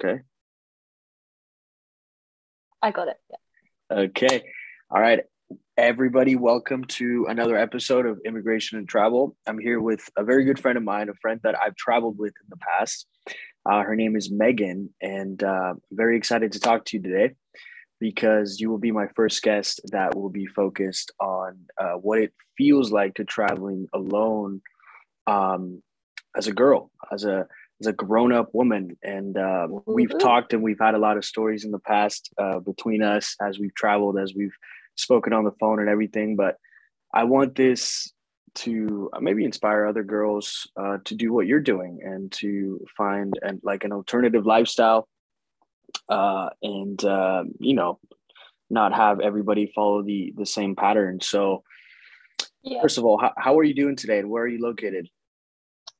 Okay. I got it. Yeah. Okay. All right. Everybody, welcome to another episode of Immigration and Travel. I'm here with a very good friend of mine, a friend that I've traveled with in the past. Uh, her name is Megan, and uh, very excited to talk to you today because you will be my first guest that will be focused on uh, what it feels like to traveling alone um, as a girl, as a as a grown up woman. And uh, we've mm-hmm. talked and we've had a lot of stories in the past uh, between us as we've traveled, as we've spoken on the phone and everything. But I want this to maybe inspire other girls uh, to do what you're doing and to find and like an alternative lifestyle uh, and uh, you know not have everybody follow the the same pattern so yeah. first of all how, how are you doing today and where are you located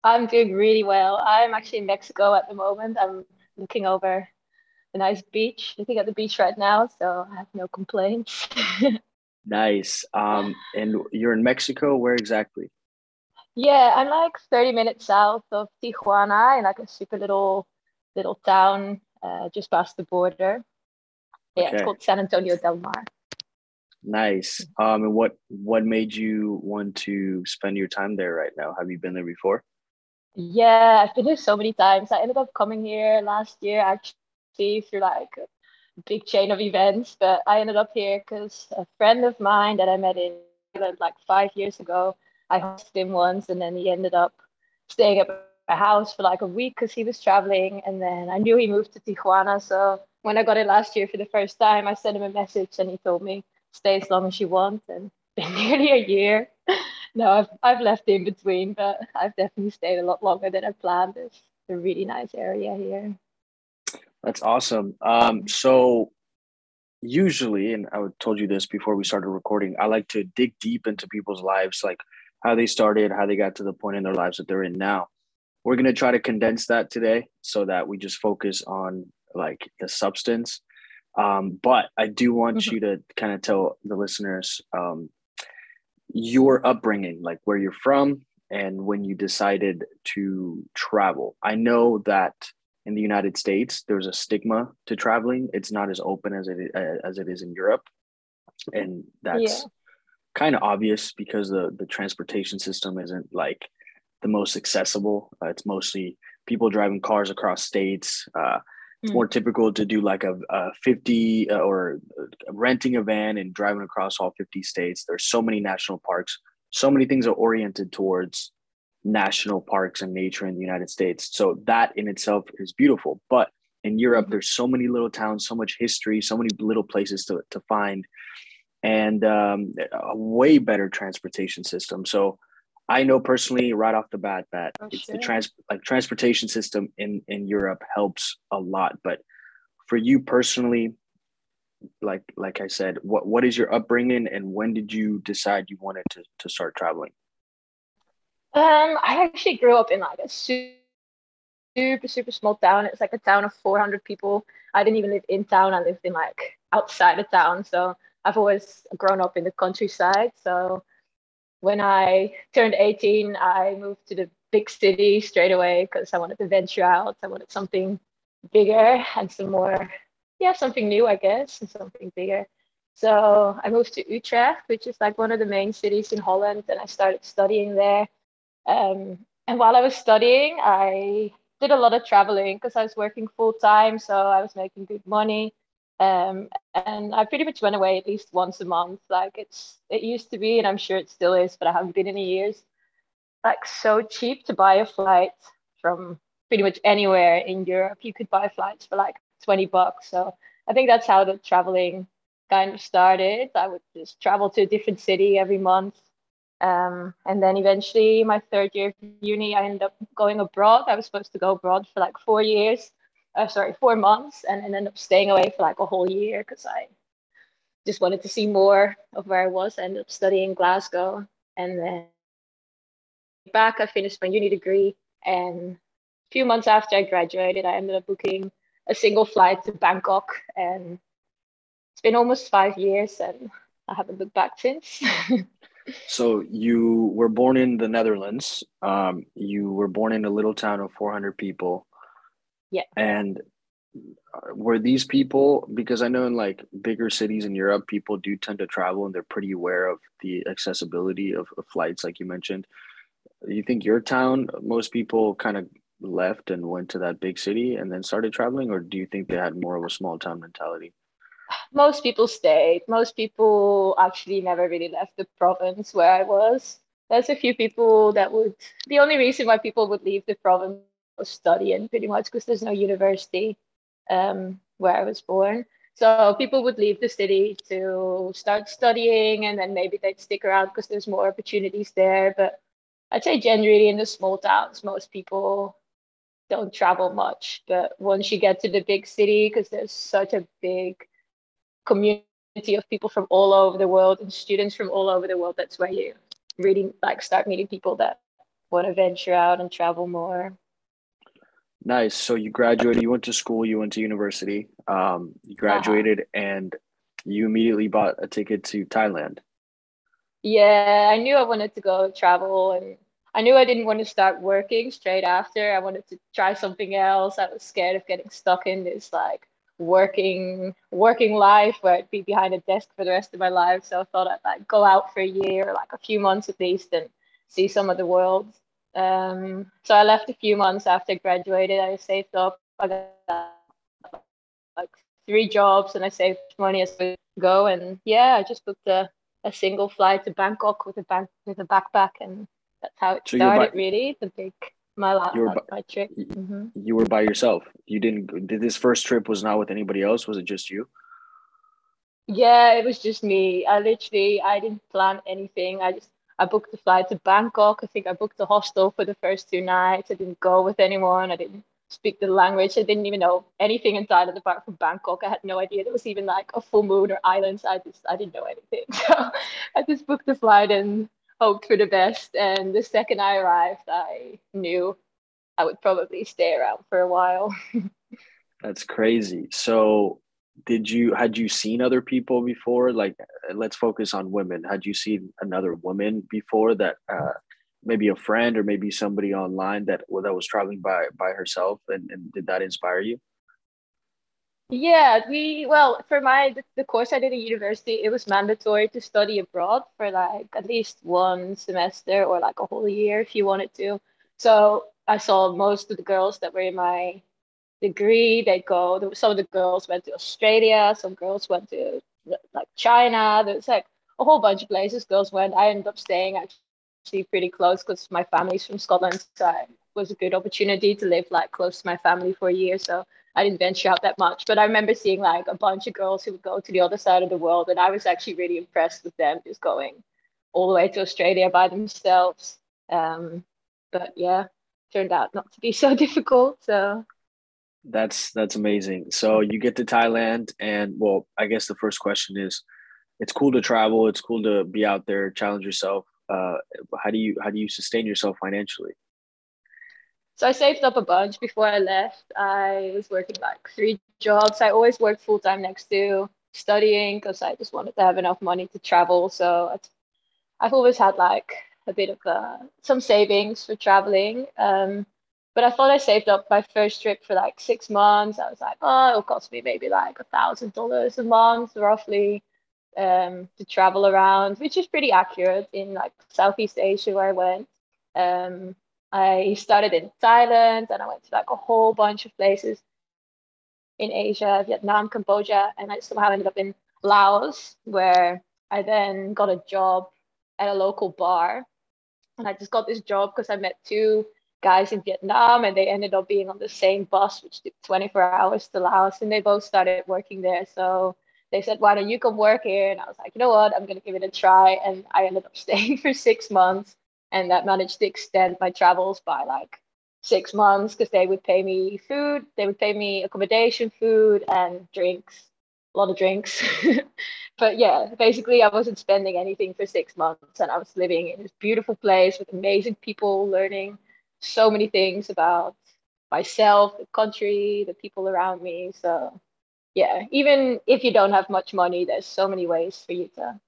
I'm doing really well. I'm actually in Mexico at the moment. I'm looking over a nice beach, looking at the beach right now, so I have no complaints. nice. Um, and you're in Mexico. Where exactly? Yeah, I'm like 30 minutes south of Tijuana in like a super little little town uh, just past the border. Yeah, okay. it's called San Antonio del Mar. Nice. Um, and what what made you want to spend your time there right now? Have you been there before? Yeah, I've been here so many times. I ended up coming here last year actually through like a big chain of events, but I ended up here because a friend of mine that I met in like five years ago, I hosted him once and then he ended up staying at my house for like a week because he was traveling and then I knew he moved to Tijuana. So when I got it last year for the first time, I sent him a message and he told me stay as long as you want and been nearly a year no, I've I've left in between, but I've definitely stayed a lot longer than I planned. It's a really nice area here. That's awesome. Um, so usually, and I told you this before we started recording, I like to dig deep into people's lives, like how they started, how they got to the point in their lives that they're in now. We're gonna try to condense that today so that we just focus on like the substance. Um, but I do want mm-hmm. you to kind of tell the listeners um, your upbringing, like where you're from and when you decided to travel. I know that in the United States, there's a stigma to traveling. It's not as open as it as it is in Europe, and that's yeah. kind of obvious because the the transportation system isn't like the most accessible. Uh, it's mostly people driving cars across states. Uh, it's more typical to do like a, a 50 uh, or renting a van and driving across all 50 states. There's so many national parks. So many things are oriented towards national parks and nature in the United States. So that in itself is beautiful. But in Europe, mm-hmm. there's so many little towns, so much history, so many little places to, to find, and um, a way better transportation system. So I know personally right off the bat that oh, it's the trans like transportation system in in Europe helps a lot. But for you personally, like like I said, what what is your upbringing and when did you decide you wanted to to start traveling? Um, I actually grew up in like a super super small town. It's like a town of 400 people. I didn't even live in town. I lived in like outside of town. So I've always grown up in the countryside. So when I turned 18, I moved to the big city straight away because I wanted to venture out. I wanted something bigger and some more, yeah, something new, I guess, and something bigger. So I moved to Utrecht, which is like one of the main cities in Holland, and I started studying there. Um, and while I was studying, I did a lot of traveling because I was working full time, so I was making good money. Um, and I pretty much went away at least once a month. Like it's it used to be, and I'm sure it still is, but I haven't been in years. Like so cheap to buy a flight from pretty much anywhere in Europe. You could buy flights for like 20 bucks. So I think that's how the traveling kind of started. I would just travel to a different city every month. Um, and then eventually, my third year of uni, I ended up going abroad. I was supposed to go abroad for like four years uh, sorry, four months and, and ended up staying away for like a whole year because I just wanted to see more of where I was. I ended up studying Glasgow and then back, I finished my uni degree. And a few months after I graduated, I ended up booking a single flight to Bangkok. And it's been almost five years and I haven't looked back since. so you were born in the Netherlands. Um, you were born in a little town of 400 people. Yeah. And uh, were these people because I know in like bigger cities in Europe, people do tend to travel and they're pretty aware of the accessibility of, of flights, like you mentioned. You think your town, most people kind of left and went to that big city and then started traveling, or do you think they had more of a small town mentality? Most people stayed. Most people actually never really left the province where I was. There's a few people that would. The only reason why people would leave the province was studying, pretty much, because there's no university um, where I was born. So people would leave the city to start studying, and then maybe they'd stick around because there's more opportunities there. But I'd say generally in the small towns, most people don't travel much. But once you get to the big city, because there's such a big community of people from all over the world and students from all over the world, that's where you really like start meeting people that want to venture out and travel more. Nice. So you graduated, you went to school, you went to university, um, you graduated, uh-huh. and you immediately bought a ticket to Thailand. Yeah, I knew I wanted to go travel and I knew I didn't want to start working straight after. I wanted to try something else. I was scared of getting stuck in this like working working life where I'd be behind a desk for the rest of my life. So I thought I'd like go out for a year, or like a few months at least, and see some of the world. Um, so I left a few months after I graduated. I saved up. I got like three jobs, and I saved money as I go. And yeah, I just booked a, a single flight to Bangkok with a bank with a backpack and that's how it so started. By, really, the big my last you were by, my trip. Mm-hmm. You were by yourself. You didn't. Did this first trip was not with anybody else? Was it just you? Yeah, it was just me. I literally I didn't plan anything. I just I booked the flight to Bangkok. I think I booked a hostel for the first two nights. I didn't go with anyone. I didn't speak the language. I didn't even know anything in Thailand apart from Bangkok. I had no idea there was even like a full moon or islands. I just I didn't know anything. So I just booked the flight and hoped for the best. And the second I arrived, I knew I would probably stay around for a while. That's crazy. So, did you had you seen other people before? Like, let's focus on women. Had you seen another woman before that? Uh, maybe a friend or maybe somebody online that well, that was traveling by by herself, and, and did that inspire you? Yeah, we well for my the, the course I did at university, it was mandatory to study abroad for like at least one semester or like a whole year if you wanted to. So I saw most of the girls that were in my degree. They go. Some of the girls went to Australia. Some girls went to like China. There's like a whole bunch of places girls went. I ended up staying actually pretty close because my family's from Scotland. So it was a good opportunity to live like close to my family for a year. So I didn't venture out that much, but I remember seeing like a bunch of girls who would go to the other side of the world, and I was actually really impressed with them just going all the way to Australia by themselves. Um, but yeah, turned out not to be so difficult. So that's that's amazing. So you get to Thailand, and well, I guess the first question is, it's cool to travel. It's cool to be out there, challenge yourself. Uh, how do you how do you sustain yourself financially? So I saved up a bunch before I left. I was working like three jobs. I always worked full time next to studying because I just wanted to have enough money to travel. So I've always had like a bit of uh, some savings for traveling. Um, but I thought I saved up my first trip for like six months. I was like, oh, it'll cost me maybe like a thousand dollars a month, roughly, um, to travel around, which is pretty accurate in like Southeast Asia where I went. Um, I started in Thailand and I went to like a whole bunch of places in Asia, Vietnam, Cambodia, and I somehow ended up in Laos, where I then got a job at a local bar. And I just got this job because I met two guys in Vietnam and they ended up being on the same bus, which took 24 hours to Laos, and they both started working there. So they said, Why don't you come work here? And I was like, You know what? I'm going to give it a try. And I ended up staying for six months and that managed to extend my travels by like six months because they would pay me food, they would pay me accommodation, food, and drinks, a lot of drinks. but yeah, basically, I wasn't spending anything for six months, and I was living in this beautiful place with amazing people, learning so many things about myself, the country, the people around me. So yeah, even if you don't have much money, there's so many ways for you to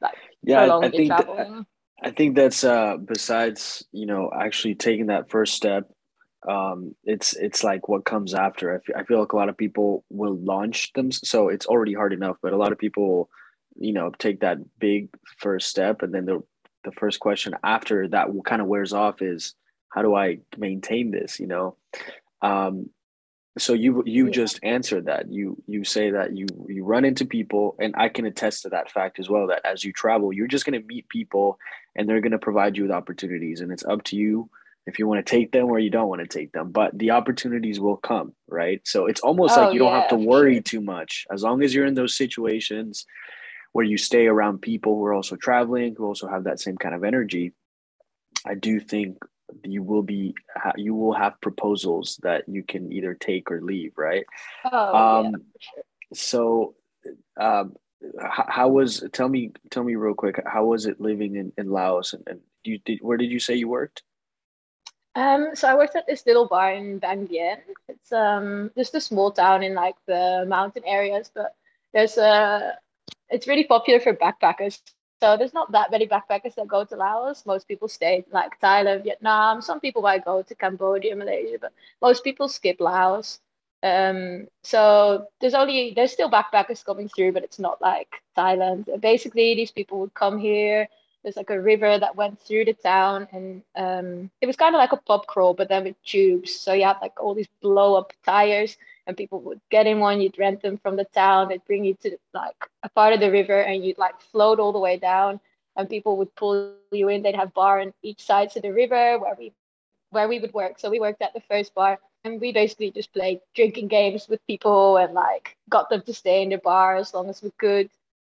like yeah, I, I think I think that's uh besides, you know, actually taking that first step um, it's it's like what comes after. I feel, I feel like a lot of people will launch them, so it's already hard enough. But a lot of people, you know, take that big first step, and then the the first question after that kind of wears off is, how do I maintain this? You know, um, so you you yeah. just answered that. You you say that you you run into people, and I can attest to that fact as well. That as you travel, you're just going to meet people, and they're going to provide you with opportunities, and it's up to you if you want to take them or you don't want to take them but the opportunities will come right so it's almost oh, like you don't have to worry sure. too much as long as you're in those situations where you stay around people who are also traveling who also have that same kind of energy i do think you will be you will have proposals that you can either take or leave right? Oh, um yeah, so um how, how was tell me tell me real quick how was it living in, in laos? And, and you did where did you say you worked? Um, so I worked at this little bar in Vang Vieng. It's um just a small town in like the mountain areas, but there's a it's really popular for backpackers. So there's not that many backpackers that go to Laos. Most people stay like Thailand, Vietnam. Some people might go to Cambodia, Malaysia, but most people skip Laos. Um, so there's only there's still backpackers coming through, but it's not like Thailand. Basically, these people would come here there's like a river that went through the town and um, it was kind of like a pub crawl but then with tubes so you had like all these blow up tires and people would get in one you'd rent them from the town they'd bring you to like a part of the river and you'd like float all the way down and people would pull you in they'd have bar on each side of the river where we where we would work so we worked at the first bar and we basically just played drinking games with people and like got them to stay in the bar as long as we could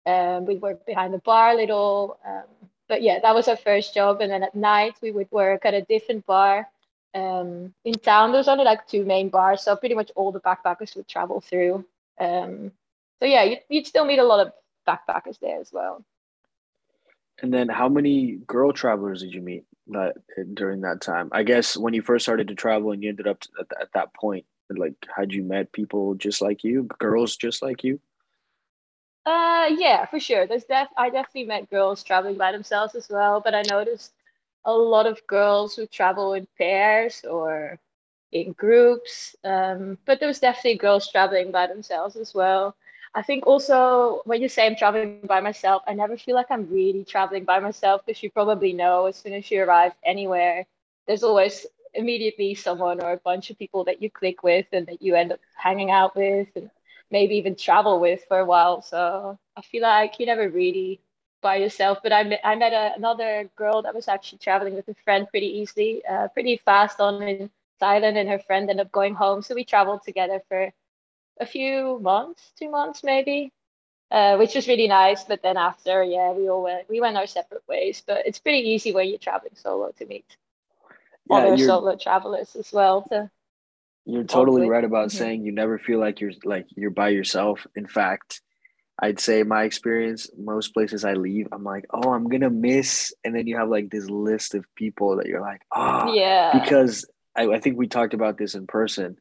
um, we worked behind the bar a little um, but yeah, that was our first job. And then at night we would work at a different bar. Um, in town, there's only like two main bars, so pretty much all the backpackers would travel through. Um, so yeah, you'd, you'd still meet a lot of backpackers there as well. And then, how many girl travelers did you meet that during that time? I guess when you first started to travel and you ended up at, at that point, like, had you met people just like you, girls just like you? Uh, yeah, for sure. There's def I definitely met girls traveling by themselves as well, but I noticed a lot of girls who travel in pairs or in groups. Um, but there was definitely girls traveling by themselves as well. I think also when you say I'm traveling by myself, I never feel like I'm really traveling by myself because you probably know as soon as you arrive anywhere, there's always immediately someone or a bunch of people that you click with and that you end up hanging out with. And maybe even travel with for a while. So I feel like you never really by yourself. But I met, I met a, another girl that was actually traveling with a friend pretty easily, uh, pretty fast on in Thailand, and her friend ended up going home. So we traveled together for a few months, two months maybe, uh, which was really nice. But then after, yeah, we all went we went our separate ways. But it's pretty easy when you're traveling solo to meet yeah, other solo travelers as well to you're totally right about mm-hmm. saying you never feel like you're like you're by yourself. In fact, I'd say my experience, most places I leave, I'm like, oh, I'm gonna miss, and then you have like this list of people that you're like, oh, yeah, because I, I think we talked about this in person.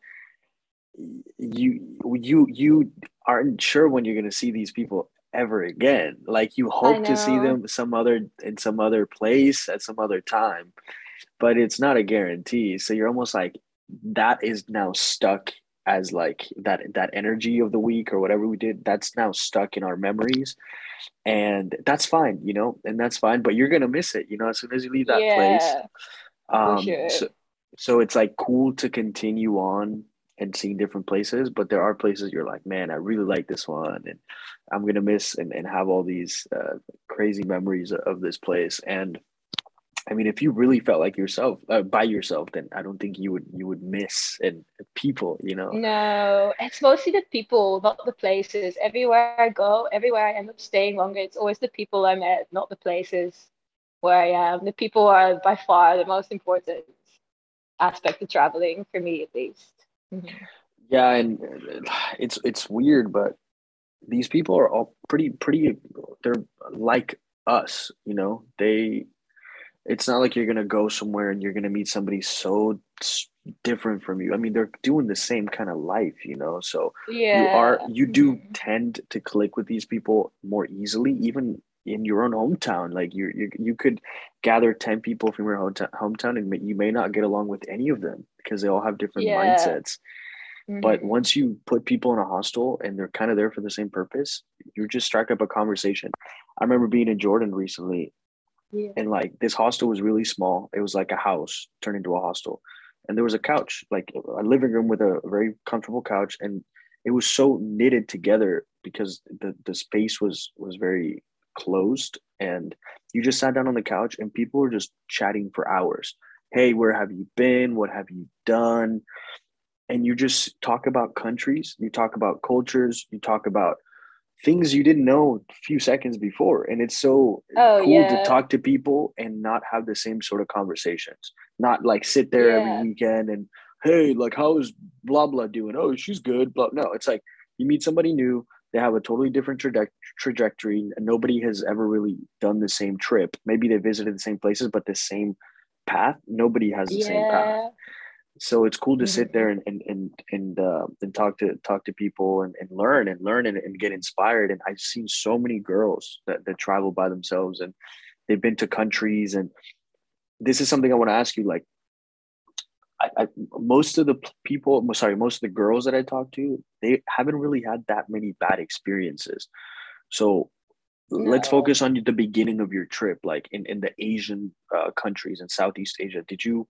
You you you aren't sure when you're gonna see these people ever again. Like you hope to see them some other in some other place at some other time, but it's not a guarantee. So you're almost like that is now stuck as like that that energy of the week or whatever we did that's now stuck in our memories. And that's fine you know and that's fine but you're gonna miss it you know as soon as you leave that yeah, place um sure. so, so it's like cool to continue on and seeing different places but there are places you're like man i really like this one and i'm gonna miss and, and have all these uh, crazy memories of this place. And I mean, if you really felt like yourself uh, by yourself, then I don't think you would you would miss and people, you know. No, it's mostly the people, not the places. Everywhere I go, everywhere I end up staying longer, it's always the people I met, not the places where I am. The people are by far the most important aspect of traveling for me, at least. Mm-hmm. Yeah, and uh, it's it's weird, but these people are all pretty pretty. They're like us, you know. They it's not like you're gonna go somewhere and you're gonna meet somebody so different from you. I mean, they're doing the same kind of life, you know. So yeah. you are you do mm-hmm. tend to click with these people more easily, even in your own hometown. Like you you you could gather ten people from your hometown, hometown, and you may not get along with any of them because they all have different yeah. mindsets. Mm-hmm. But once you put people in a hostel and they're kind of there for the same purpose, you just strike up a conversation. I remember being in Jordan recently, yeah. and like this hostel was really small. It was like a house turned into a hostel, and there was a couch, like a living room with a very comfortable couch, and it was so knitted together because the the space was was very closed, and you just sat down on the couch and people were just chatting for hours. Hey, where have you been? What have you done? and you just talk about countries, you talk about cultures, you talk about things you didn't know a few seconds before. And it's so oh, cool yeah. to talk to people and not have the same sort of conversations. Not like sit there yeah. every weekend and hey, like how is blah blah doing? Oh, she's good. Blah. No, it's like you meet somebody new, they have a totally different traje- trajectory, and nobody has ever really done the same trip. Maybe they visited the same places, but the same path. Nobody has the yeah. same path so it's cool to mm-hmm. sit there and and and and, uh, and talk to talk to people and, and learn and learn and, and get inspired and i've seen so many girls that, that travel by themselves and they've been to countries and this is something i want to ask you like I, I, most of the people sorry most of the girls that i talk to they haven't really had that many bad experiences so no. let's focus on the beginning of your trip like in, in the asian uh, countries in southeast asia did you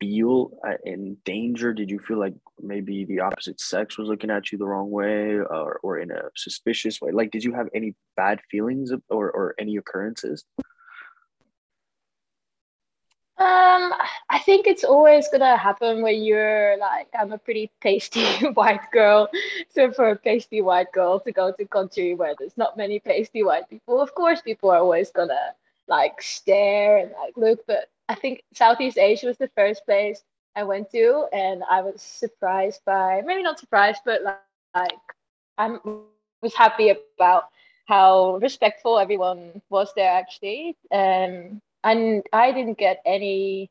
feel uh, in danger? Did you feel like maybe the opposite sex was looking at you the wrong way or, or in a suspicious way? Like, did you have any bad feelings or, or any occurrences? Um, I think it's always gonna happen when you're like, I'm a pretty pasty white girl. So for a pasty white girl to go to country where there's not many pasty white people, of course people are always gonna like stare and like look. But I think Southeast Asia was the first place I went to, and I was surprised by maybe not surprised, but like, like I was happy about how respectful everyone was there actually, um, and I didn't get any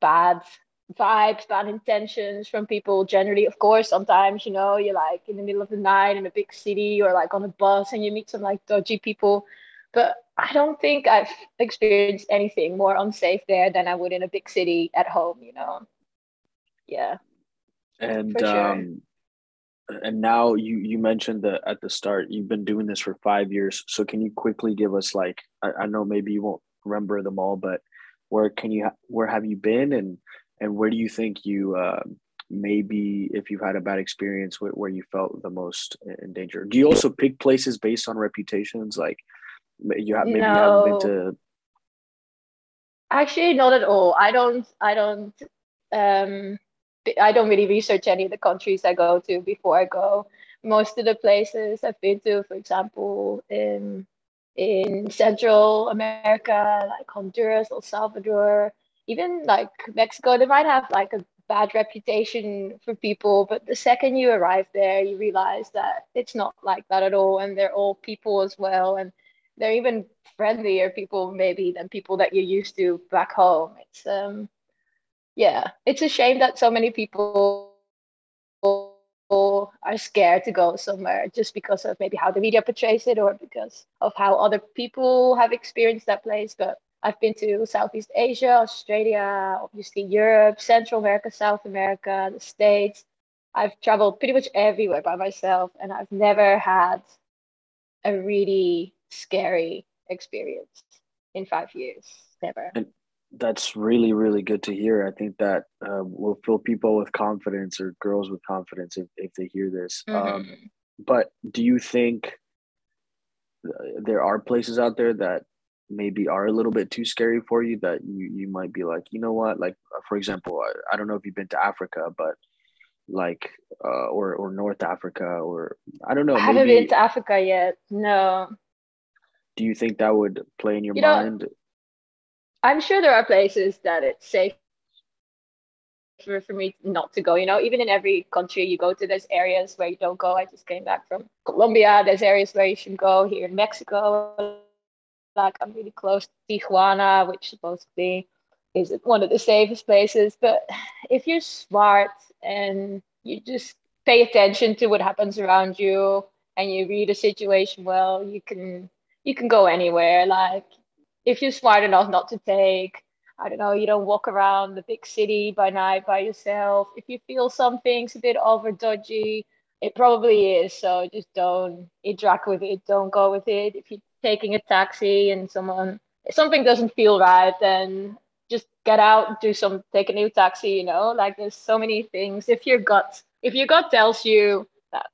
bad vibes, bad intentions from people generally. Of course, sometimes you know you're like in the middle of the night in a big city or like on a bus and you meet some like dodgy people, but I don't think I've experienced anything more unsafe there than I would in a big city at home, you know. Yeah. And sure. um and now you you mentioned that at the start you've been doing this for five years. So can you quickly give us like I, I know maybe you won't remember them all, but where can you where have you been and and where do you think you uh, maybe if you've had a bad experience where, where you felt the most in danger? Do you also pick places based on reputations like? You have maybe no. haven't been to. Actually, not at all. I don't. I don't. Um, I don't really research any of the countries I go to before I go. Most of the places I've been to, for example, in in Central America, like Honduras, El Salvador, even like Mexico, they might have like a bad reputation for people, but the second you arrive there, you realize that it's not like that at all, and they're all people as well, and they're even friendlier people maybe than people that you're used to back home. It's um yeah, it's a shame that so many people are scared to go somewhere just because of maybe how the media portrays it or because of how other people have experienced that place. But I've been to Southeast Asia, Australia, obviously Europe, Central America, South America, the States. I've traveled pretty much everywhere by myself and I've never had a really scary experience in five years. Never. And that's really, really good to hear. I think that uh, will fill people with confidence or girls with confidence if, if they hear this. Um, mm-hmm. Um, but do you think there are places out there that maybe are a little bit too scary for you that you, you might be like, you know what? Like, uh, for example, I, I don't know if you've been to Africa, but like uh, or or North Africa or I don't know. I haven't been to Africa yet. No do you think that would play in your you mind? Know, I'm sure there are places that it's safe for, for me not to go. You know, even in every country you go to, there's areas where you don't go. I just came back from Colombia. There's areas where you should go. Here in Mexico, like I'm really close to Tijuana, which supposedly is one of the safest places. But if you're smart and you just pay attention to what happens around you and you read a situation well, you can you can go anywhere. Like if you're smart enough not to take I don't know, you don't walk around the big city by night by yourself. If you feel something's a bit over dodgy, it probably is. So just don't interact with it. Don't go with it. If you're taking a taxi and someone something doesn't feel right, then just get out, do some, take a new taxi. You know, like there's so many things. If your gut, if your gut tells you that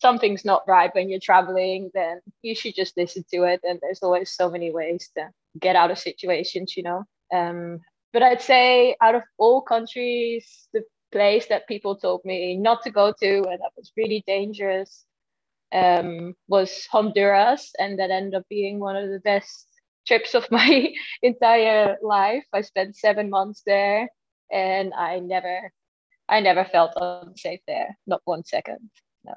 something's not right when you're traveling, then you should just listen to it. And there's always so many ways to get out of situations. You know. Um, but I'd say out of all countries, the place that people told me not to go to and that was really dangerous um, was Honduras, and that ended up being one of the best trips of my entire life. I spent seven months there, and I never, I never felt unsafe there, not one second. No.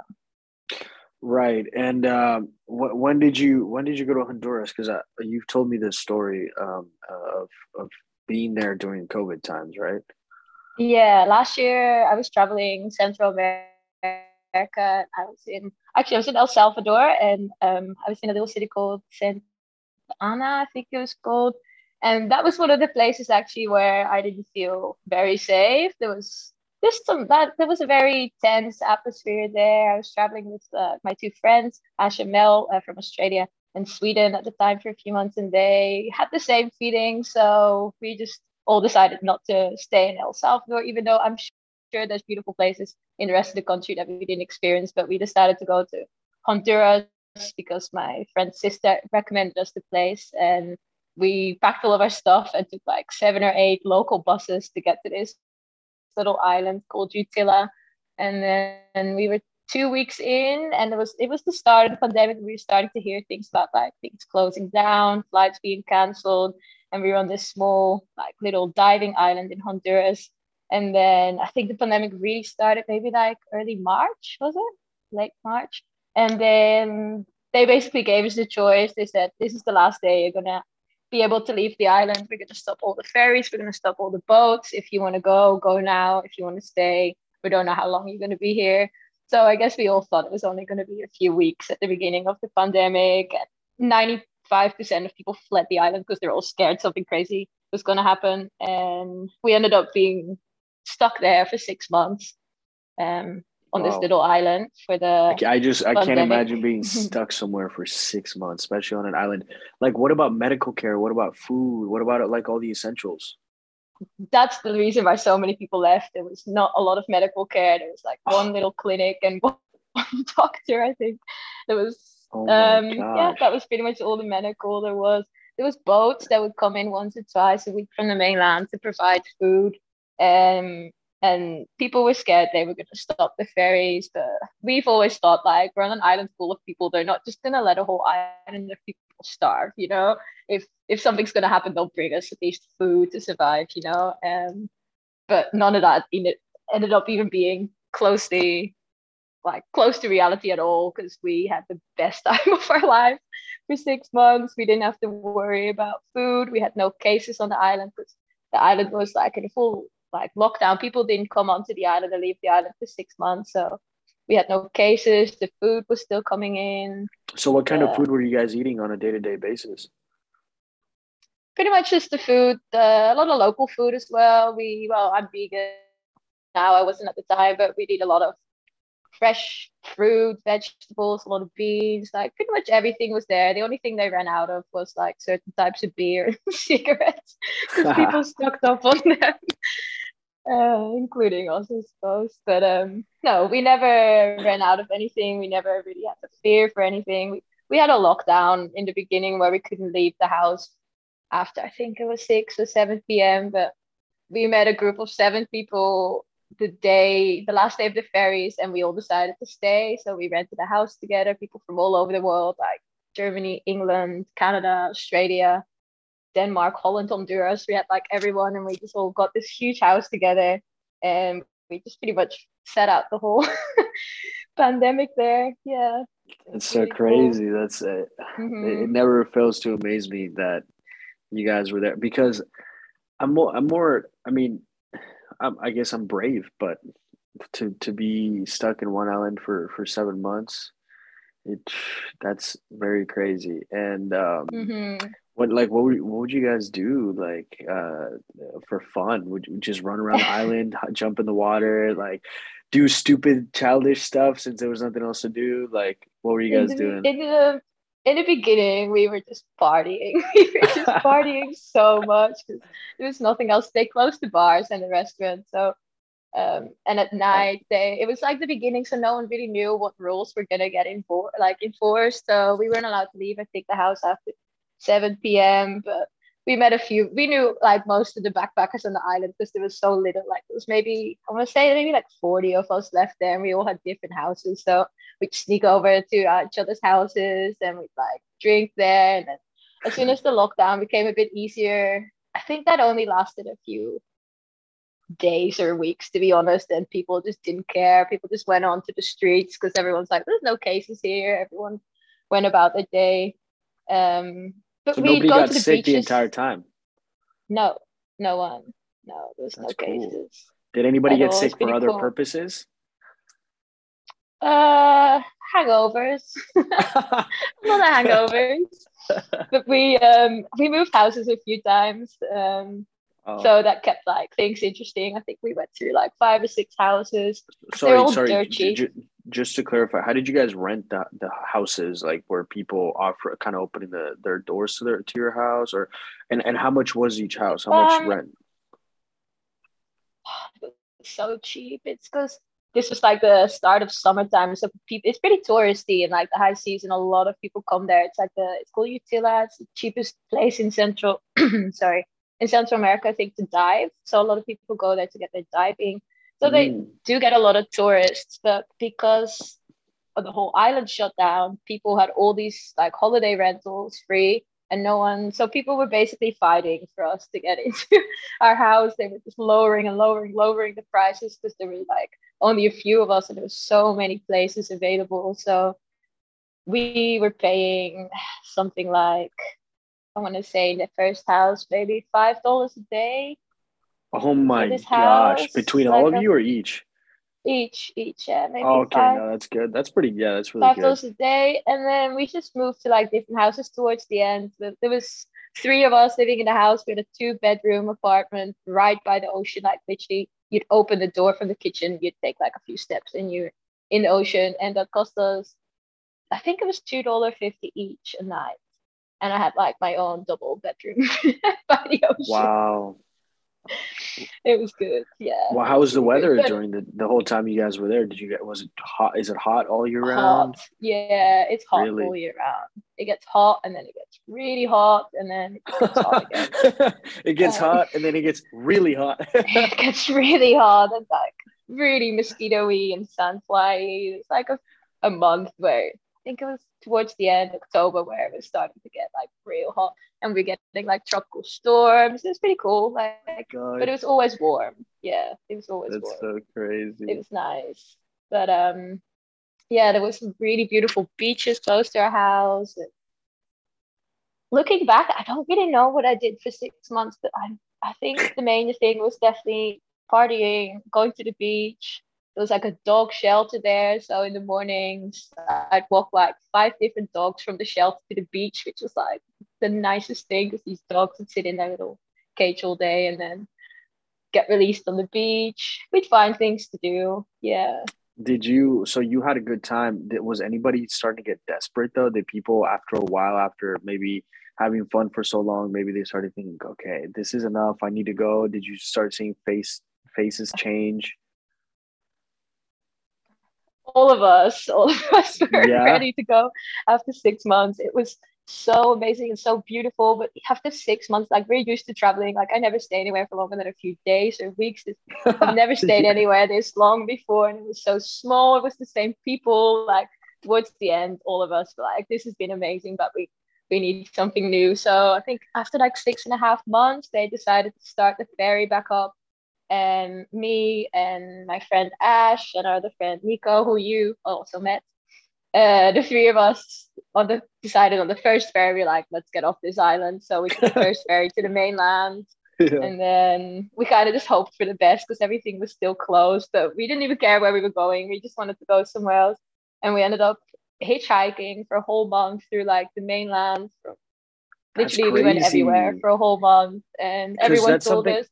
Right, and um, wh- when did you when did you go to Honduras? Because you've told me this story um, of of being there during COVID times, right? Yeah, last year I was traveling Central America. I was in actually I was in El Salvador, and um, I was in a little city called Santa Ana, I think it was called, and that was one of the places actually where I didn't feel very safe. There was just some that there was a very tense atmosphere there. I was traveling with uh, my two friends, Ash and Mel uh, from Australia and Sweden at the time for a few months, and they had the same feeling. So we just all decided not to stay in El Salvador, even though I'm sure there's beautiful places in the rest of the country that we didn't experience. But we decided to go to Honduras because my friend's sister recommended us the place, and we packed all of our stuff and took like seven or eight local buses to get to this little island called Utila. And then we were two weeks in and it was it was the start of the pandemic. We were starting to hear things about like things closing down, flights being cancelled. And we were on this small, like little diving island in Honduras. And then I think the pandemic really started maybe like early March, was it? Late March. And then they basically gave us the choice. They said, This is the last day you're gonna be able to leave the island. We're going to stop all the ferries. We're going to stop all the boats. If you want to go, go now. If you want to stay, we don't know how long you're going to be here. So I guess we all thought it was only going to be a few weeks at the beginning of the pandemic. 95% of people fled the island because they're all scared something crazy was going to happen. And we ended up being stuck there for six months. Um, on wow. this little island for the. I just I can't imagine being stuck somewhere for six months, especially on an island. Like, what about medical care? What about food? What about like all the essentials? That's the reason why so many people left. There was not a lot of medical care. There was like one little clinic and one, doctor. I think there was. Oh um, yeah, that was pretty much all the medical there was. There was boats that would come in once or twice a week from the mainland to provide food. Um, and people were scared they were going to stop the ferries but we've always thought like we're on an island full of people they're not just going to let a whole island of people starve you know? If if something's going to happen they'll bring us at least food to survive you know? Um but none of that ended up even being closely like close to reality at all because we had the best time of our life for six months. We didn't have to worry about food. We had no cases on the island because the island was like in a full like lockdown, people didn't come onto the island and leave the island for six months. So we had no cases. The food was still coming in. So what kind uh, of food were you guys eating on a day to day basis? Pretty much just the food. Uh, a lot of local food as well. We well, I'm vegan now. I wasn't at the time, but we eat a lot of fresh fruit, vegetables, a lot of beans, like pretty much everything was there. The only thing they ran out of was like certain types of beer and cigarettes because people stocked up on them uh, including us, I suppose. But um, no, we never ran out of anything. We never really had to fear for anything. We, we had a lockdown in the beginning where we couldn't leave the house after I think it was 6 or 7 p.m. But we met a group of seven people the day, the last day of the ferries, and we all decided to stay. So we rented a house together, people from all over the world, like Germany, England, Canada, Australia. Denmark, Holland, Honduras. We had like everyone, and we just all got this huge house together, and we just pretty much set out the whole pandemic there. Yeah, it's so crazy. Cool. That's it. Mm-hmm. it. It never fails to amaze me that you guys were there because I'm more. I'm more. I mean, I'm, I guess I'm brave, but to to be stuck in one island for for seven months it that's very crazy and um, mm-hmm. What like what would what would you guys do like uh for fun? Would you just run around the island, jump in the water, like do stupid childish stuff since there was nothing else to do? Like what were you guys in doing? In the in the beginning, we were just partying. we were just partying so much because there was nothing else. They closed the bars and the restaurants, so um, and at night they it was like the beginning, so no one really knew what rules were gonna get enforced. Like enforced, so we weren't allowed to leave. I think the house after 7 p.m. But we met a few. We knew like most of the backpackers on the island because there was so little. Like there was maybe I want to say maybe like 40 of us left there, and we all had different houses. So we'd sneak over to uh, each other's houses and we'd like drink there. And then as soon as the lockdown became a bit easier, I think that only lasted a few days or weeks to be honest and people just didn't care people just went on to the streets because everyone's like there's no cases here everyone went about their day um but so we nobody go got to the sick beaches. the entire time. no no one no there's no cool. cases Did anybody get all, sick for other cool. purposes? uh hangovers not hangovers but we um we moved houses a few times um Oh, so that kept like things interesting i think we went through like five or six houses sorry, all sorry. dirt j- just to clarify, how did you guys rent the, the houses? Like where people offer kind of opening the their doors to their to your house, or and and how much was each house? How much Um, rent? so cheap. It's because this was like the start of summertime, so people it's pretty touristy and like the high season. A lot of people come there. It's like the it's called Utila. It's the cheapest place in Central. sorry, in Central America, I think to dive. So a lot of people go there to get their diving. So they Mm. do get a lot of tourists, but because of the whole island shut down, people had all these like holiday rentals free and no one so people were basically fighting for us to get into our house. They were just lowering and lowering, lowering the prices because there were like only a few of us and there was so many places available. So we were paying something like I want to say in the first house maybe five dollars a day Oh my gosh! house, Between like all of a- you or each? each each yeah maybe Oh, okay, five no, that's good. That's pretty. Yeah, that's really five good. dollars a day and then we just moved to like different houses towards the end But there was three of us living in the house we had a two bedroom apartment right by the ocean like literally you'd open the door from the kitchen you'd take like a few steps and you're in the ocean and that cost us i think it was two dollar fifty each a night and i had like my own double bedroom by the ocean Wow. it was good yeah Well, how was the was weather during the the whole time you guys were there? Did you get was it hot? Is it hot all year round? hot. Yeah, it's hot Really? all year round. It gets hot and then it gets really hot and then it gets hot again. it gets Um, hot and then it gets really hot. it gets really hot and like really mosquito-y and sunfly. It's like a, a month where think it was towards the end of October where it was starting to get like real hot and we're getting like tropical storms. It was pretty cool. Like, God, but it was always warm. Yeah, it was always that's warm. so crazy. it was nice. But um, yeah, there was some really beautiful beaches close to our house. And looking back, I don't really know what I did for six months, but I I think the main thing was definitely partying, going to the beach. There was like a dog shelter there, so in the mornings I'd walk like five different dogs from the shelter to the beach, which was like the nicest thing because these dogs would sit in their little cage all day and then get released on the beach. We'd find things to do. Yeah. Did you? So you had a good time. Was anybody starting to get desperate though? Did people after a while, after maybe having fun for so long, maybe they started thinking, "Okay, this is enough. I need to go." Did you start seeing face faces change? All of us, all of us were Yeah. ready to go after six months. It was so amazing and so beautiful. But after six months, like we're used to traveling. Like I never stay anywhere for longer than a few days or weeks. I've never stayed Yeah. anywhere this long before, and it was so small. It was the same people. Like towards the end, all of us were like, "This has been amazing, but we we need something new." So I think after like six and a half months, they decided to start the ferry back up. And me and my friend Ash and our other friend Nico, who you also met, uh, the three of us on the decided on the first ferry, like let's get off this island. So we took the first ferry to the mainland, Yeah. and then we kind of just hoped for the best because everything was still closed. But we didn't even care where we were going. We just wanted to go somewhere else, and we ended up hitchhiking for a whole month through like the mainland from Literally, we went everywhere for a whole month, and everyone told us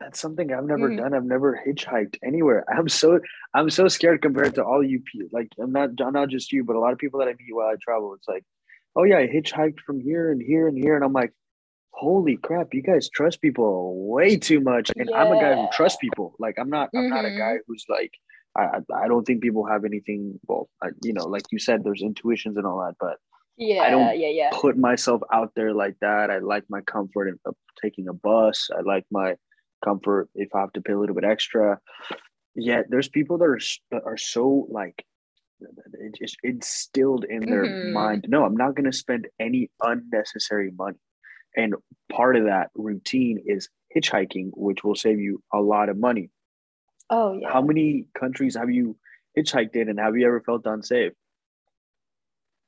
that's something I've never mm. done. I've never hitchhiked anywhere. I'm so I'm so scared compared to all you people. like I'm not not just you, but a lot of people that I meet while I travel. It's like, oh yeah, I hitchhiked from here and here and here, and I'm like, holy crap, you guys trust people way too much. And yeah. I'm a guy who trusts people. Like I'm not I'm mm-hmm. not a guy mm-hmm. who's like I I don't think people have anything. Well, I, you know, like you said, there's intuitions and all that, but yeah, I don't yeah, yeah. put myself out there like that. I like my comfort in taking a bus. I like my comfort if I have to pay a little bit extra. Yet there's people that are that are so like it just instilled in their mm-hmm. mind. No, I'm not going to spend any unnecessary money. And part of that routine is hitchhiking, which will save you a lot of money. Oh yeah. How many countries have you hitchhiked in, and have you ever felt unsafe?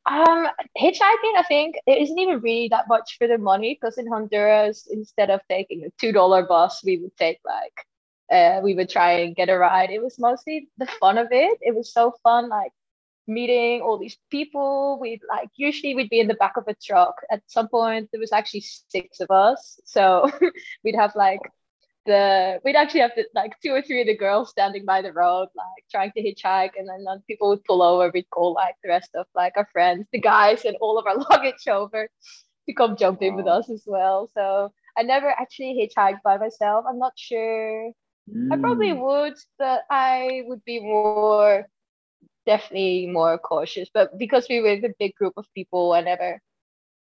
Um, hitchhiking, I think it isn't even really that much for the money because in Honduras, instead of taking a two dollar bus, we would take like, uh, we would try and get a ride. It was mostly the fun of it. It was so fun, like meeting all these people. We'd like usually we'd be in the back of a truck. At some point, there was actually six of us, so we'd have like the we'd actually have to like two or three of the girls standing by the road like trying to hitchhike and then, then people would pull over we'd call like the rest of like our friends the guys and all of our luggage over to come jump in with us as well so i never actually hitchhiked by myself i'm not sure mm. i probably mm. would but i would be more definitely more cautious but because we were a big group of people i never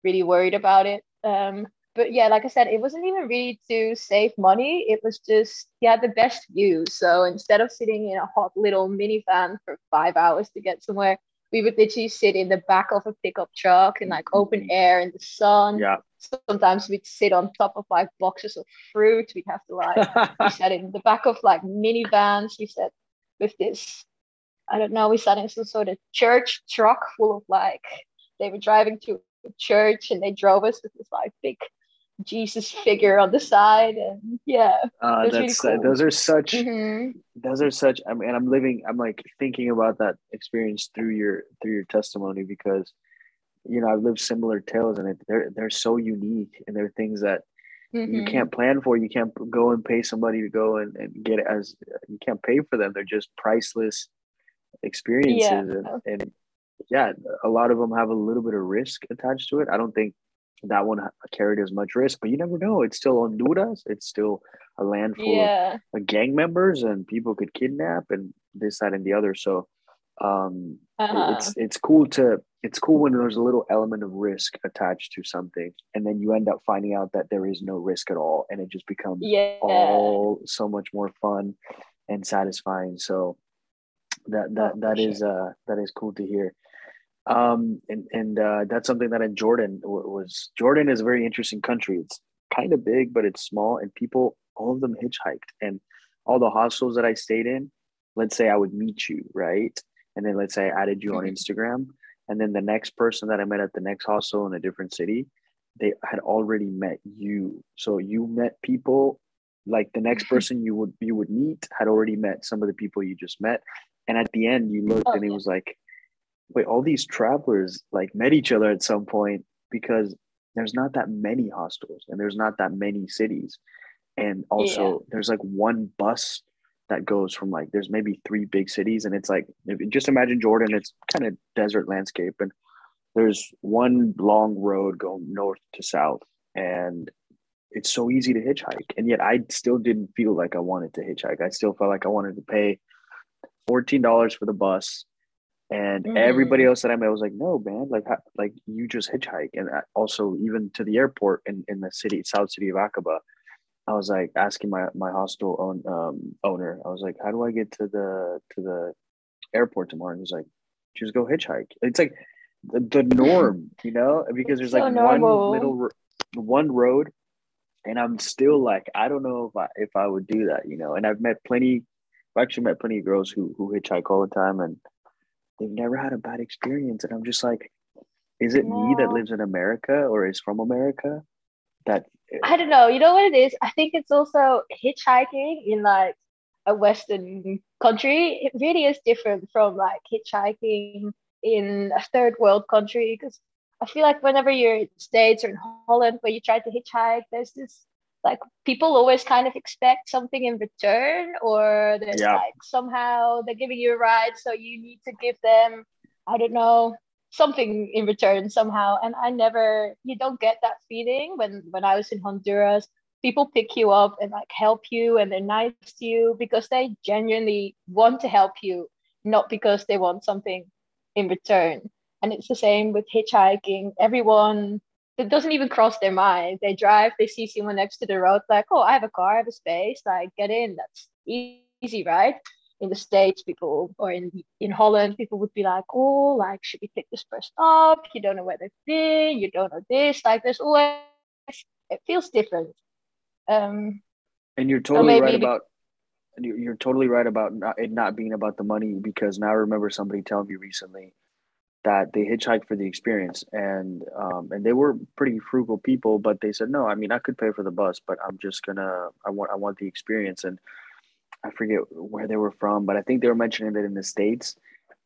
really worried about it um but yeah, like I said, it wasn't even really to save money. It was just yeah the best view. So instead of sitting in a hot little minivan for five hours to get somewhere, we would literally sit in the back of a pickup truck in like open mm-hmm. air in the sun. Yeah. Sometimes we'd sit on top of like boxes of fruit. We'd have to like we sat in the back of like minivans. We sat with this, I don't know, we sat in some sort of church truck full of like they were driving to a church and they drove us with this like big Jesus figure on the side, and yeah, uh, that's really cool. those are such mm-hmm. those are such. I mean, I'm living. I'm like thinking about that experience through your through your testimony because you know I've lived similar tales, and it, they're they're so unique, and they're things that mm-hmm. you can't plan for. You can't go and pay somebody to go and, and get it as you can't pay for them. They're just priceless experiences, yeah. And, and yeah, a lot of them have a little bit of risk attached to it. I don't think that one carried as much risk, but you never know. It's still Honduras. It's still a land full yeah. of gang members, and people could kidnap and this, that, and the other. So, um, uh-huh. it's it's cool to it's cool when there's a little element of risk attached to something, and then you end up finding out that there is no risk at all, and it just becomes yeah. all so much more fun and satisfying. So that that oh, that is uh that is cool to hear um, and and uh, that's something that in Jordan was Jordan is a very interesting country. It's kind of big, but it's small, and people all of them hitchhiked, and all the hostels that I stayed in. Let's say I would meet you, right? And then let's say I added you on mm-hmm. Instagram, and then the next person that I met at the next hostel in a different city, they had already met you. So you met people like the next mm-hmm. person you would you would meet had already met some of the people you just met, and at the end you looked oh, and it was like wait, all these travelers like met each other at some point because there's not that many hostels and there's not that many cities. And also yeah. there's like one bus that goes from like there's maybe three big cities and it's like just imagine Jordan, it's kind of desert landscape and there's one long road going north to south and it's so easy to hitchhike and yet i still didn't feel like i wanted to hitchhike i still felt like i wanted to pay $14 for the bus and mm. everybody else that I met was like, no, man, like, like you just hitchhike. And also even to the airport in, in the city, South City of Aqaba, I was like asking my, my hostel own, um, owner, I was like, how do I get to the, to the airport tomorrow? And he's like, just go hitchhike. It's like the, the norm, you know, because there's like one little, one road and I'm still like, I don't know if I, if I would do that, you know, and I've met plenty, I've actually met plenty of girls who, who hitchhike all the time. And, they've never had a bad experience. And I'm just like, is it me that lives in America or is from America? That I don't know. You know what it is? I think it's also hitchhiking in like a Western country. It really is different from like hitchhiking in a third world country because I feel like whenever you're in States or in Holland where you try to hitchhike, there's this like people always kind of expect something in return or there's yeah. like somehow they're giving you a ride so you need to give them i don't know something in return somehow. And i never you don't get that feeling when when i was in honduras. People pick you up and like help you and they're nice to you because they genuinely want to help you not because they want something in return. And it's the same with hitchhiking. Everyone it doesn't even cross their mind. They drive, they see someone next to the road, like, oh, I have a car, I have a space, like get in. That's easy, right? In the States, people or in in Holland, people would be like, oh, like, should we pick this person up? You don't know where they've been, you don't know this. Like there's always it feels different. Um and you're totally right about and you're totally right about not, it not being about the money because now I remember somebody telling me recently that they hitchhiked for the experience. And um, and they were pretty frugal people but they said no i mean i could pay for the bus but i'm just gonna i want i want the experience. And i forget where they were from but i think they were mentioning that in the states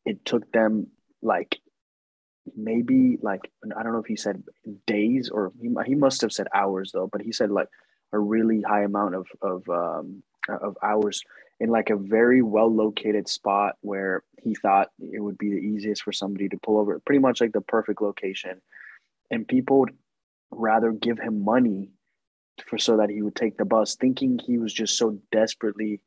it took them like maybe like i don't know if he said days or he, he must have said hours though but he said like a really high amount of of um, of hours in like a very well located spot where he thought it would be the easiest for somebody to pull over, pretty much like the perfect location. And people would rather give him money for so that he would take the bus, thinking he was just so desperately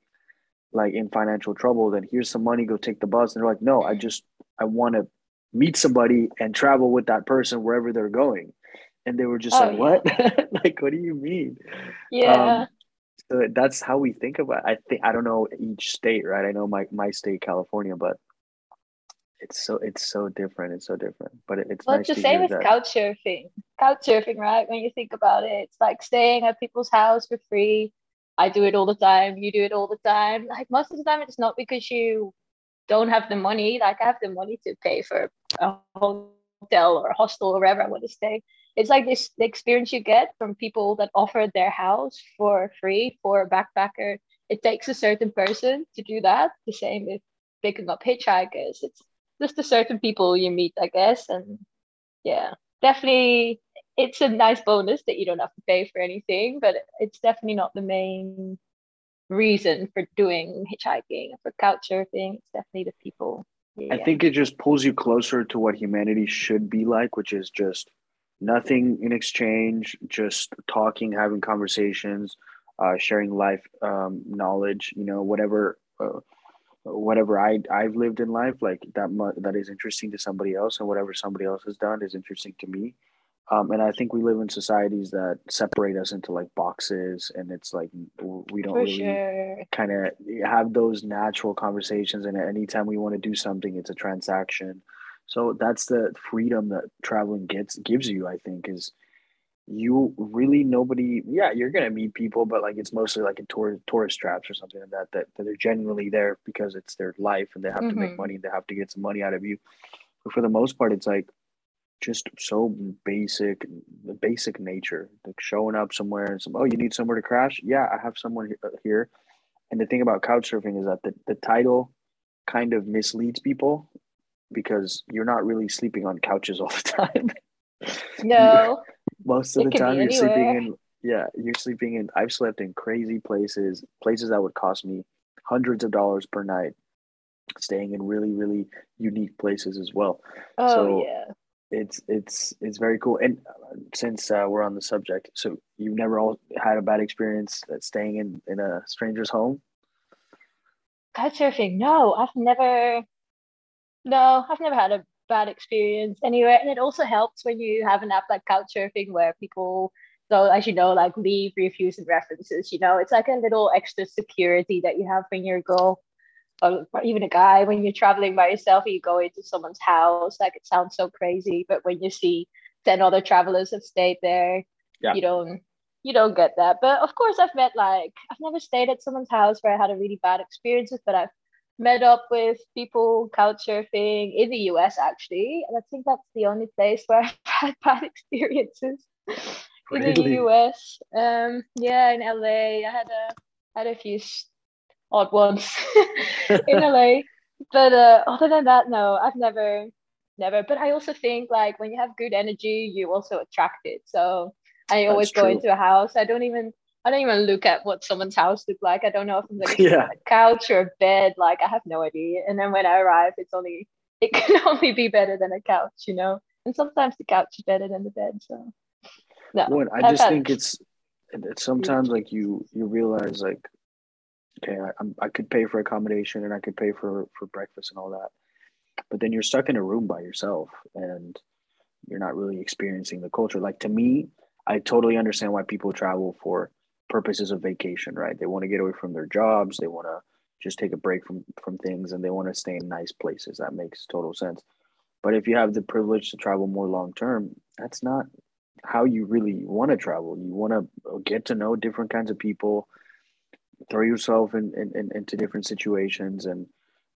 like in financial trouble that here's some money, go take the bus. And they're like, no, I just I want to meet somebody and travel with that person wherever they're going. And they were just oh, like, yeah. what? like, what do you mean? Yeah. Um, so that's how we think about it. I think I don't know each state, right? I know my my state, California, but it's so it's so different. It's so different. But it, it's well, nice it's the same with that. couch surfing. Couch surfing, right? When you think about it, it's like staying at people's house for free. I do it all the time. You do it all the time. Like most of the time, it's not because you don't have the money. Like I have the money to pay for a hotel or a hostel or wherever I want to stay it's like this the experience you get from people that offer their house for free for a backpacker. It takes a certain person to do that the same with picking up hitchhikers it's just a certain people you meet i guess and yeah definitely it's a nice bonus that you don't have to pay for anything but it's definitely not the main reason for doing hitchhiking for couch surfing it's definitely the people. Yeah. i think it just pulls you closer to what humanity should be like which is just nothing in exchange, just talking, having conversations, uh, sharing life um, knowledge. You know, whatever. Uh, whatever I I've lived in life, like that mu- that is interesting to somebody else, and whatever somebody else has done is interesting to me. Um, and I think we live in societies that separate us into like boxes, and it's like we don't For really sure. kind of have those natural conversations. And anytime we want to do something, it's a transaction. So that's the freedom that traveling gets gives you, I think, is you really nobody yeah, you're gonna meet people, but like it's mostly like in tour, tourist traps or something like that, that that are genuinely there because it's their life and they have mm-hmm. to make mm-hmm. money, they have to get some money out of you. But for the most part, it's like just so basic, the basic nature, like showing up somewhere and some, oh, you need somewhere to crash? Yeah, I have someone here. And the thing about couch surfing is that the, the title kind of misleads people because you're not really sleeping on couches all the time. No. Most of the time you're anywhere. sleeping in yeah, you're sleeping in I've slept in crazy places, places that would cost me hundreds of dollars per night, staying in really, really unique places as well. Oh so yeah. It's it's it's very cool. And uh, since uh, we're on the subject, so you've never all had a bad experience staying in in a stranger's home? Couchsurfing? No, I've never no, I've never had a bad experience anywhere. And it also helps when you have an app like Couchsurfing where people, so as you know, like leave reviews and references, you know, it's like a little extra security that you have when you're a girl or even a guy when you're traveling by yourself and you go into someone's house. Like it sounds so crazy, but when you see 10 other travelers have stayed there, yeah. you don't you don't get that. But of course I've met like I've never stayed at someone's house where I had a really bad experiences, but I've met up with people couch surfing in the US actually, and I think that's the only place where I've had bad experiences really? in the US. Um, yeah, in LA, I had a had a few odd ones in LA, but uh, other than that, no, I've never never. But I also think like when you have good energy, you also attract it. So I always go into a house. I don't even I don't even look at what someone's house looks like. I don't know if I'm yeah. a couch or a bed. Like I have no idea. And then when I arrive, it's only it can only be better than a couch, you know. And sometimes the couch is better than the bed. So no, well, I just think it's it's sometimes like you you realize like okay I, I'm, I could pay for accommodation and I could pay for for breakfast and all that, but then you're stuck in a room by yourself and you're not really experiencing the culture. Like to me, I totally understand why people travel for purposes of vacation, right? They want to get away from their jobs. They want to just take a break from from things, and they want to stay in nice places. That makes total sense. But if you have the privilege to travel more long term, that's not how you really want to travel. You want to get to know different kinds of people, throw yourself in, in, in into different situations, and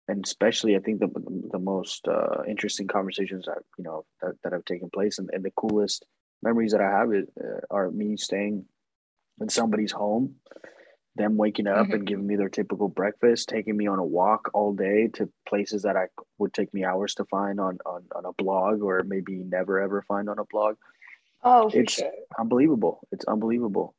and especially I think the the most uh, interesting conversations that you know that, that have taken place and, and the coolest memories that I have is, uh, are me staying in somebody's home, them waking up mm-hmm. and giving me their typical breakfast, taking me on a walk all day to places that I would take me hours to find on on, on a blog or maybe never ever find on a blog. Oh, it's sure. unbelievable. It's unbelievable.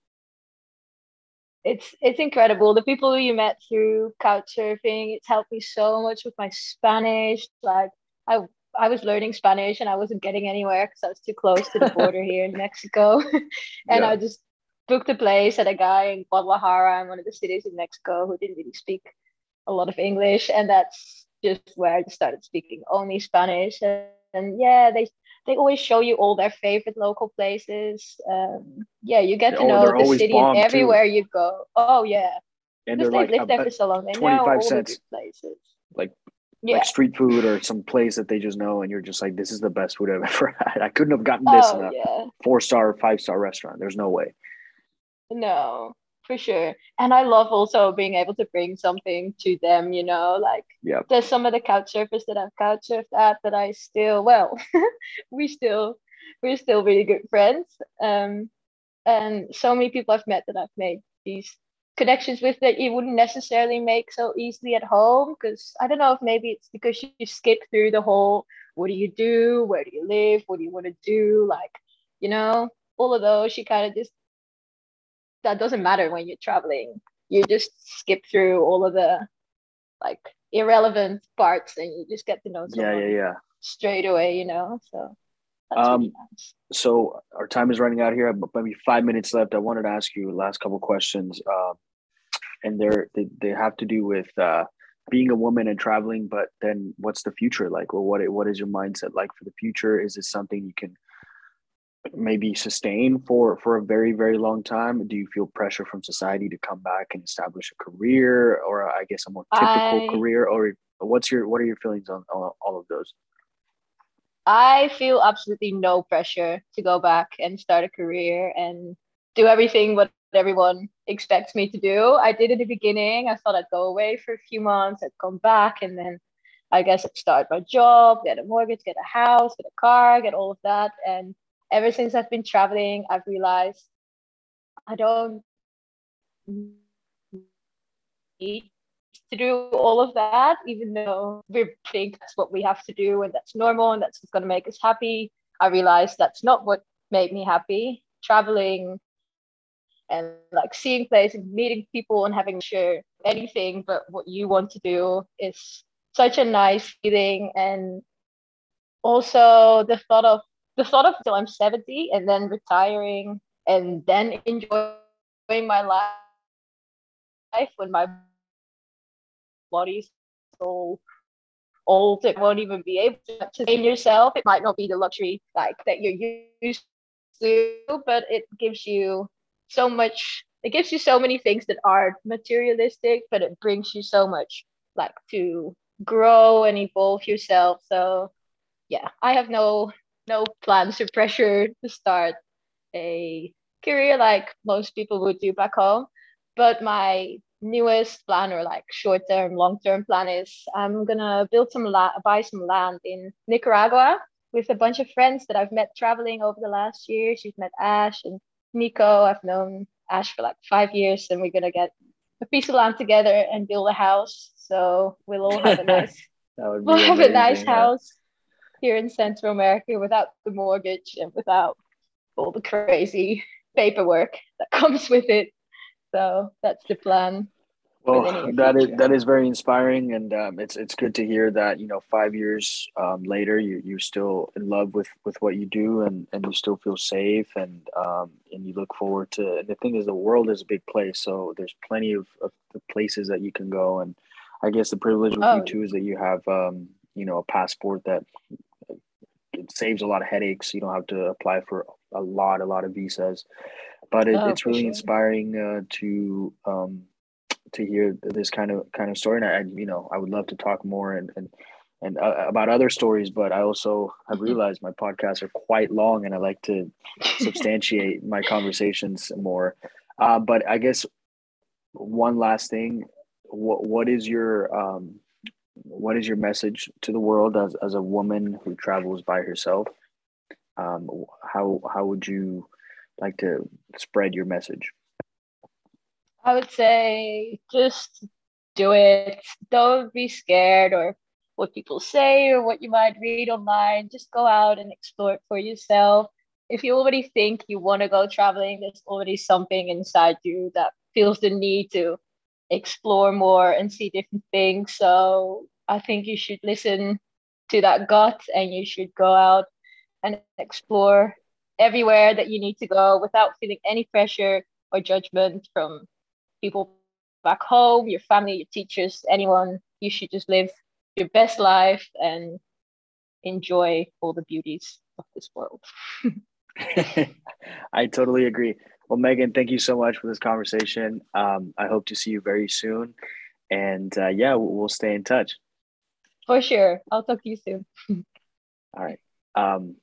It's it's incredible. The people you met through couch surfing, it's helped me so much with my Spanish. Like I I was learning Spanish and I wasn't getting anywhere because I was too close to the border here in Mexico. and yeah. I just booked a place at a guy in Guadalajara in one of the cities in Mexico who didn't really speak a lot of English. And that's just where I started speaking only Spanish. And, and yeah, they they always show you all their favorite local places. Um, yeah, you get to oh, know the city and everywhere too. you go. Oh yeah. And they're like lived there for so long. They 25 cents. places. Like yeah. like street food or some place that they just know and you're just like this is the best food i've ever had i couldn't have gotten this oh, in a yeah. four star five star restaurant there's no way no for sure. And i love also being able to bring something to them you know like yeah there's some of the couch surfers that i've couch surfed at that i still well we still we're still really good friends. Um and so many people i've met that i've made these connections with that you wouldn't necessarily make so easily at home because I don't know if maybe it's because you skip through the whole what do you do, where do you live, what do you want to do, like you know all of those. You kind of just that doesn't matter when you're traveling. You just skip through all of the like irrelevant parts and you just get to know someone yeah yeah yeah straight away. You know so. um, really nice. so our time is running out here, but maybe five minutes left. I wanted to ask you last couple questions. Um, and they're they, they have to do with uh, being a woman and traveling but then what's the future like well what what is your mindset like for the future is this something you can maybe sustain for for a very very long time do you feel pressure from society to come back and establish a career or i guess a more typical I, career or what's your what are your feelings on, on all of those i feel absolutely no pressure to go back and start a career and do everything what everyone expects me to do. I did in the beginning. I thought I'd go away for a few months, I'd come back, and then I guess I'd start my job, get a mortgage, get a house, get a car, get all of that. And ever since I've been traveling, I've realized I don't need to do all of that, even though we think that's what we have to do and that's normal and that's what's going to make us happy. I realized that's not what made me happy. Traveling and like seeing places, meeting people, and having share anything but what you want to do is such a nice feeling. And also the thought of the thought of till I'm 70 and then retiring and then enjoying my life when my body's so old it won't even be able to sustain yourself. It might not be the luxury like that you're used to but it gives you so much it gives you so many things that are materialistic but it brings you so much like to grow and evolve yourself. So yeah i have no no plans or pressure to start a career like most people would do back home but my newest plan or like short term long term plan is i'm gonna build some land buy some land in nicaragua with a bunch of friends that i've met traveling over the last years you've met ash and Nico. I've known Ash for like five years, and we're gonna get a piece of land together and build a house. So we'll all have a nice. we'll amazing, have a nice yeah. house. Here in Central America without the mortgage and without all the crazy paperwork that comes with it. So that's the plan. Well, that is that is very inspiring, and um, it's it's good to hear that you know five years um, later you you're still in love with with what you do, and and you still feel safe, and um, and you look forward to. And the thing is, the world is a big place, so there's plenty of, of places that you can go, and I guess the privilege with oh. you too is that you have um, you know a passport that it saves a lot of headaches. You don't have to apply for a lot a lot of visas, but it, oh, it's really sure. inspiring uh, to um, to hear this kind of kind of story. And I, you know, I would love to talk more and and and uh, about other stories, but I also have mm-hmm. realized my podcasts are quite long, and I like to substantiate my conversations more. Uh, but I guess one last thing: what what is your um, what is your message to the world as as a woman who travels by herself? Um, how how would you like to spread your message? I would say just do it. Don't be scared or what people say or what you might read online. Just go out and explore it for yourself. If you already think you want to go traveling, there's already something inside you that feels the need to explore more and see different things. So I think you should listen to that gut and you should go out and explore everywhere that you need to go without feeling any pressure or judgment from people back home, your family, your teachers, anyone. You should just live your best life and enjoy all the beauties of this world. I totally agree. Well, Megan, thank you so much for this conversation. Um, I hope to see you very soon. And uh, yeah, we'll, we'll stay in touch. For sure. I'll talk to you soon. All right. Um,